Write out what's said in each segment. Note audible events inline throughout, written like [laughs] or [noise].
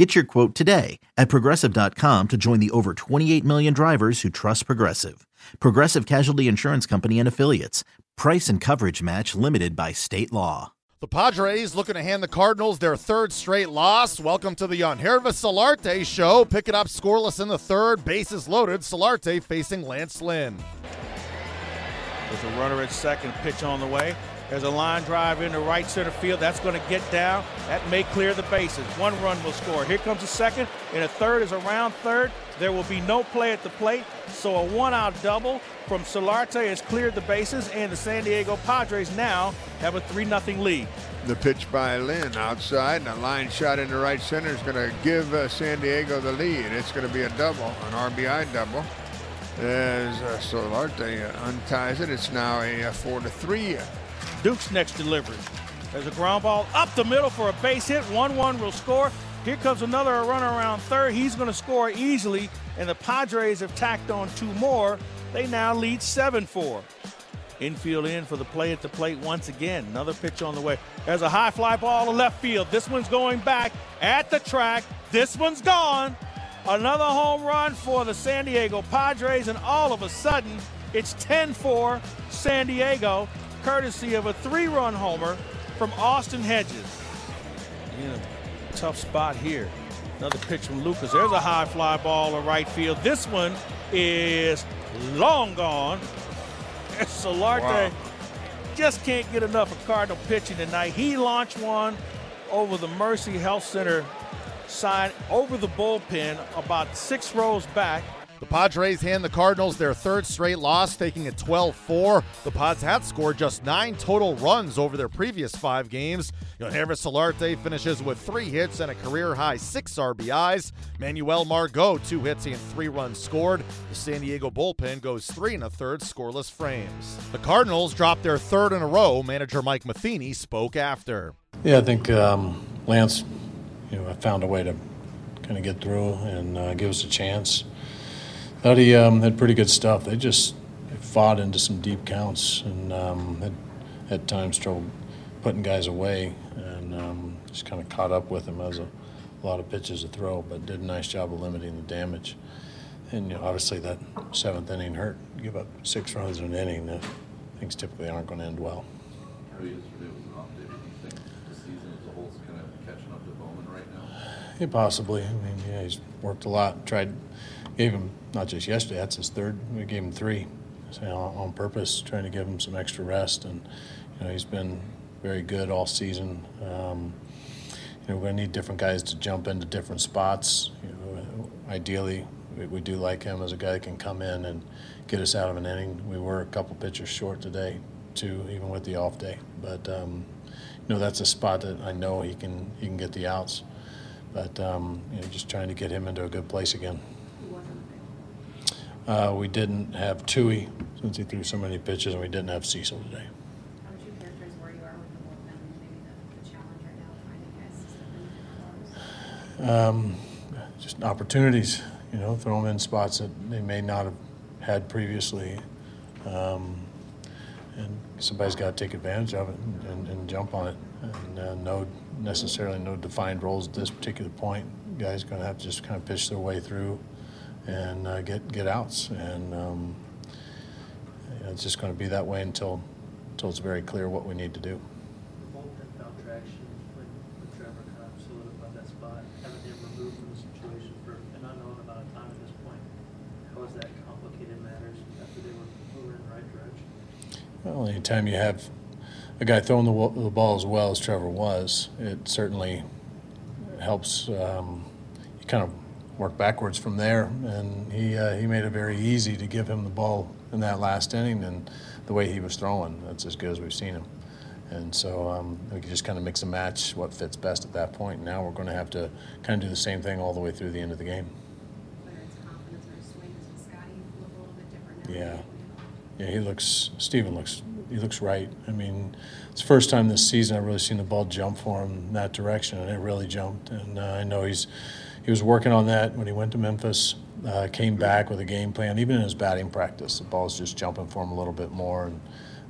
Get your quote today at progressive.com to join the over 28 million drivers who trust Progressive. Progressive Casualty Insurance Company and Affiliates. Price and coverage match limited by state law. The Padres looking to hand the Cardinals their third straight loss. Welcome to the Yangervis Solarte show. Pick it up scoreless in the third. Bases loaded. Solarte facing Lance Lynn. There's a runner at second, pitch on the way. There's a line drive into right center field. That's going to get down. That may clear the bases. One run will score. Here comes a second, and a third is around third. There will be no play at the plate, so a one-out double from Solarte has cleared the bases, and the San Diego Padres now have a 3-0 lead. The pitch by Lynn outside, and a line shot into right center is going to give uh, San Diego the lead. It's going to be a double, an RBI double. As uh, Solarte uh, unties it, it's now a, a four to three Duke's next delivery. There's a ground ball up the middle for a base hit. 1 1 will score. Here comes another runner around third. He's going to score easily, and the Padres have tacked on two more. They now lead 7 4. Infield in for the play at the plate once again. Another pitch on the way. There's a high fly ball to left field. This one's going back at the track. This one's gone. Another home run for the San Diego Padres, and all of a sudden, it's 10 4 San Diego courtesy of a three run homer from Austin Hedges. In a tough spot here. Another pitch from Lucas. There's a high fly ball to right field. This one is long gone. [laughs] And Solarte wow. just can't get enough of Cardinal pitching tonight. He launched one over the Mercy Health Center side, over the bullpen, about six rows back. The Padres hand the Cardinals their third straight loss, taking a 12 4. The Pads had scored just nine total runs over their previous five games. Yangervis Solarte finishes with three hits and a career high six RBIs. Manuel Margot, two hits and three runs scored. The San Diego bullpen goes three and a third scoreless frames. The Cardinals dropped their third in a row. Manager Mike Matheny spoke after. Yeah, I think um, Lance, you know, I found a way to kind of get through and uh, give us a chance. He um, had pretty good stuff. They just fought into some deep counts and um, had at times trouble putting guys away and um, just kind of caught up with him as a, a, lot of pitches to throw, but did a nice job of limiting the damage. And you know, obviously that seventh inning hurt. You give up six runs in an inning, uh, things typically aren't going to end well. Yeah, possibly. I mean, yeah, he's worked a lot. Tried, gave him not just yesterday. That's his third. We gave him three, so, you know, on purpose, trying to give him some extra rest. And you know, he's been very good all season. Um, you know, we're to need different guys to jump into different spots. You know, ideally, we, we, do like him as a guy that can come in and get us out of an inning. We were a couple pitchers short today, too, even with the off day. But um, you know, that's a spot that I know he can he can get the outs. But um, you know, just trying to get him into a good place again. Uh, we didn't have Tui since he threw so many pitches, and we didn't have Cecil today. How would you characterize where you are with the bullpen maybe the, the challenge right now finding guys to step Um, just opportunities, you know, throw them in spots that they may not have had previously. Um, and somebody's got to take advantage of it and, and, and jump on it. And uh, no necessarily no defined roles at this particular point. Guys going to have to just kind of pitch their way through and uh, get get outs. And um, you know, it's just going to be that way until until it's very clear what we need to do. Well, anytime you have a guy throwing the, the ball as well as Trevor was, it certainly helps. Um, you kind of work backwards from there. And he uh, he made it very easy to give him the ball in that last inning. And the way he was throwing, that's as good as we've seen him. And so um, we can just kind of mix and match what fits best at that point. Now we're going to have to kind of do the same thing all the way through the end of the game. Whether it's confidence or swing, Scotty look a little bit different Yeah. Yeah, he looks. Stephen looks. He looks right. I mean, it's the first time this season I've really seen the ball jump for him in that direction, and it really jumped. And uh, I know he's he was working on that when he went to Memphis. Uh, came back with a game plan. Even in his batting practice, the ball's just jumping for him a little bit more. And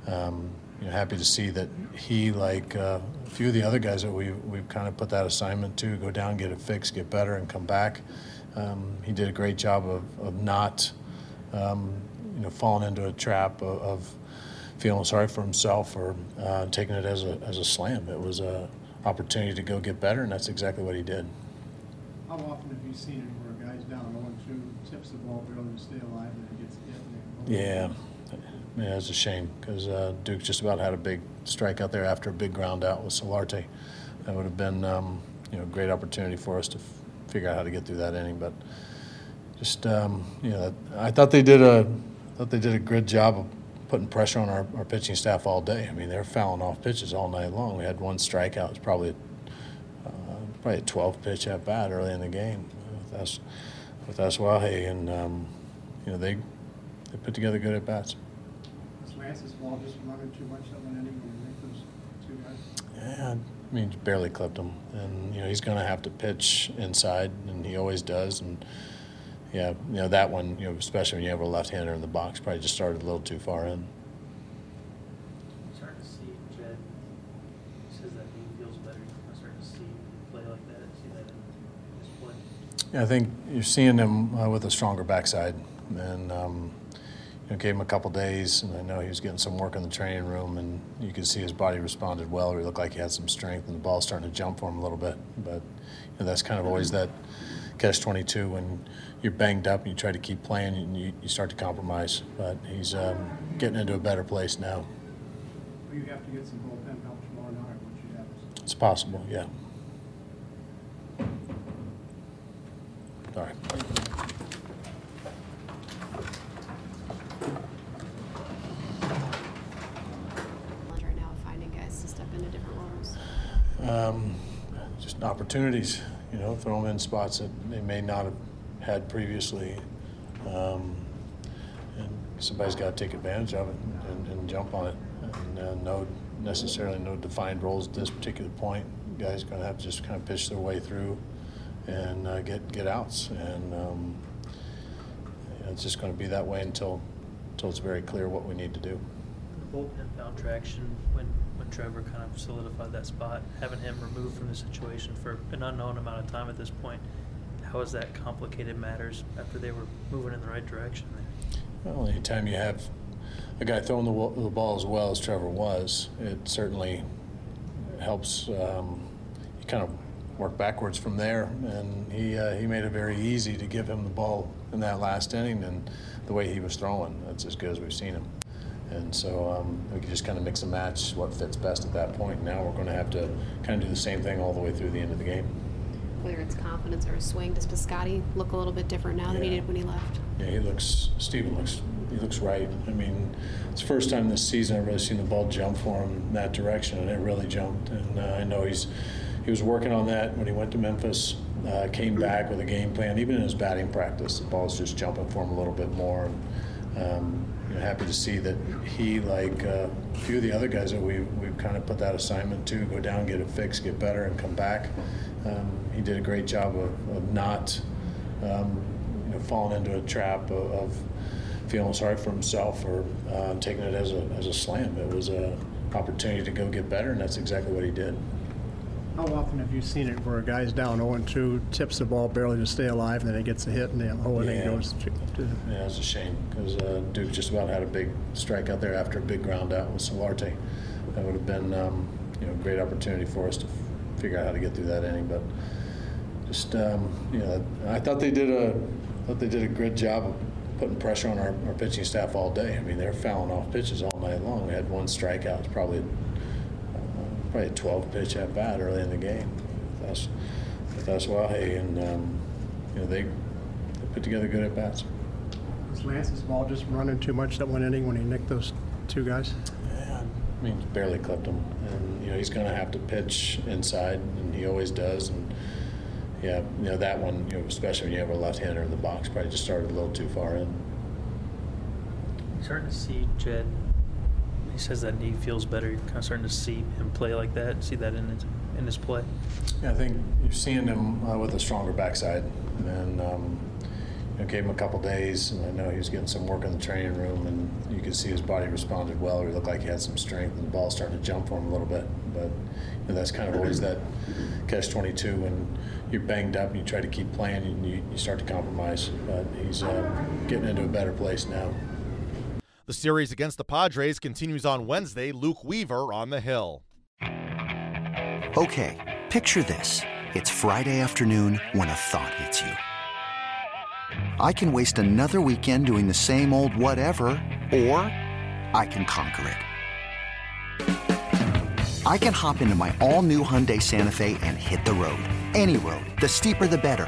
um, you know, happy to see that he, like uh, a few of the other guys that we we've kind of put that assignment to, go down, get it fixed, get better, and come back. Um, he did a great job of, of not, um, you know, falling into a trap of, of feeling sorry for himself or uh, taking it as a as a slam. It was a opportunity to go get better, and that's exactly what he did. How often have you seen it where a guy's down 0-2, tips the ball barely to stay alive, and then gets hit? Yeah, yeah, it's a shame because uh, Duke just about had a big strike out there after a big ground out with Solarte. That would have been, um, you know, a great opportunity for us to f- figure out how to get through that inning. But just, um, you know, I thought they did a, thought they did a good job of putting pressure on our, our pitching staff all day. I mean, they were fouling off pitches all night long. We had one strikeout. It was probably uh, probably a 12 pitch at bat early in the game with us with Asuaje, and um, you know they they put together good at bats. Was Lance's ball just running too much that one inning when make those two guys? Yeah, I mean barely clipped him, and you know he's going to have to pitch inside, and he always does. And yeah, you know that one, you know especially when you have a left-hander in the box, probably just started a little too far in. Starting to see Jedd says that he feels better. I'm starting to see play like that. See that in his play. Yeah, I think you're seeing him uh, with a stronger backside, and um, you know, gave him a couple days, and I know he was getting some work in the training room, and you could see his body responded well. He looked like he had some strength, and the ball's starting to jump for him a little bit. But you know, that's kind of always that catch-22 when you're banged up and you try to keep playing, and you, you start to compromise. But he's um, getting into a better place now. Will you have to get some bullpen help tomorrow night, or what you have? It's possible, yeah. Um, just opportunities, you know, throw them in spots that they may not have had previously. Um, and somebody's got to take advantage of it and, and jump on it. And uh, no necessarily no defined roles at this particular point. Guys are going to have to just kind of pitch their way through and uh, get get outs. And um, it's just going to be that way until until it's very clear what we need to do. The bullpen found traction when Trevor kind of solidified that spot, having him removed from the situation for an unknown amount of time at this point. How has that complicated matters after they were moving in the right direction there? Well, anytime you have a guy throwing the, the ball as well as Trevor was, it certainly helps. Um, you kind of work backwards from there, and he uh, he made it very easy to give him the ball in that last inning, and the way he was throwing, that's as good as we've seen him. And so um, we can just kind of mix and match what fits best at that point. Now we're going to have to kind of do the same thing all the way through the end of the game. Whether it's confidence or a swing, does Piscotti look a little bit different now than he did when he left? Yeah, he looks. Stephen looks. He looks right. I mean, it's the first time this season I've really seen the ball jump for him in that direction, and it really jumped. And uh, I know he's he was working on that when he went to Memphis. Uh, came back with a game plan. Even in his batting practice, the ball's just jumping for him a little bit more. And, um, you happy to see that he, like uh, a few of the other guys that we've we've kind of put that assignment to, go down, get it fixed, get better, and come back. Um, he did a great job of, of not um, you know, falling into a trap of, of feeling sorry for himself or uh, taking it as a, as a slam. It was an opportunity to go get better, and that's exactly what he did. How often have you seen it where a guy's down 0-2, tips the ball barely to stay alive, and then he gets a hit, and the whole inning Yeah. goes to, to Yeah, it's a shame because uh, Duke just about had a big strike out there after a big ground out with Solarte. That would have been um, you know a great opportunity for us to f- figure out how to get through that inning. But just um, you know, I thought they did a thought they did a good job of putting pressure on our, our pitching staff all day. I mean, they were fouling off pitches all night long. We had one strikeout. Probably probably a 12 pitch at bat early in the game. That's that's why, and um, you know they, they put together good at bats. Was Lance's ball just running too much that one inning when he nicked those two guys? Yeah, I mean, barely clipped him, and you know he's going to have to pitch inside, and he always does. And yeah, you know that one, you know, especially when you have a left-hander in the box, probably just started a little too far in. starting to see Jedd. He says that knee feels better. You're kind of starting to see him play like that. See that in his in his play. Yeah, I think you're seeing him uh, with a stronger backside, and um, you know, gave him a couple days, and I know he was getting some work in the training room, and you could see his body responded well. He looked like he had some strength, and the ball started to jump for him a little bit. But you know, that's kind of always that catch-22 when you're banged up and you try to keep playing, and you, you start to compromise. But he's uh, getting into a better place now. The series against the Padres continues on Wednesday. Luke Weaver on the Hill. Okay, picture this. It's Friday afternoon when a thought hits you. I can waste another weekend doing the same old whatever, or I can conquer it. I can hop into my all new Hyundai Santa Fe and hit the road. Any road. The steeper, the better.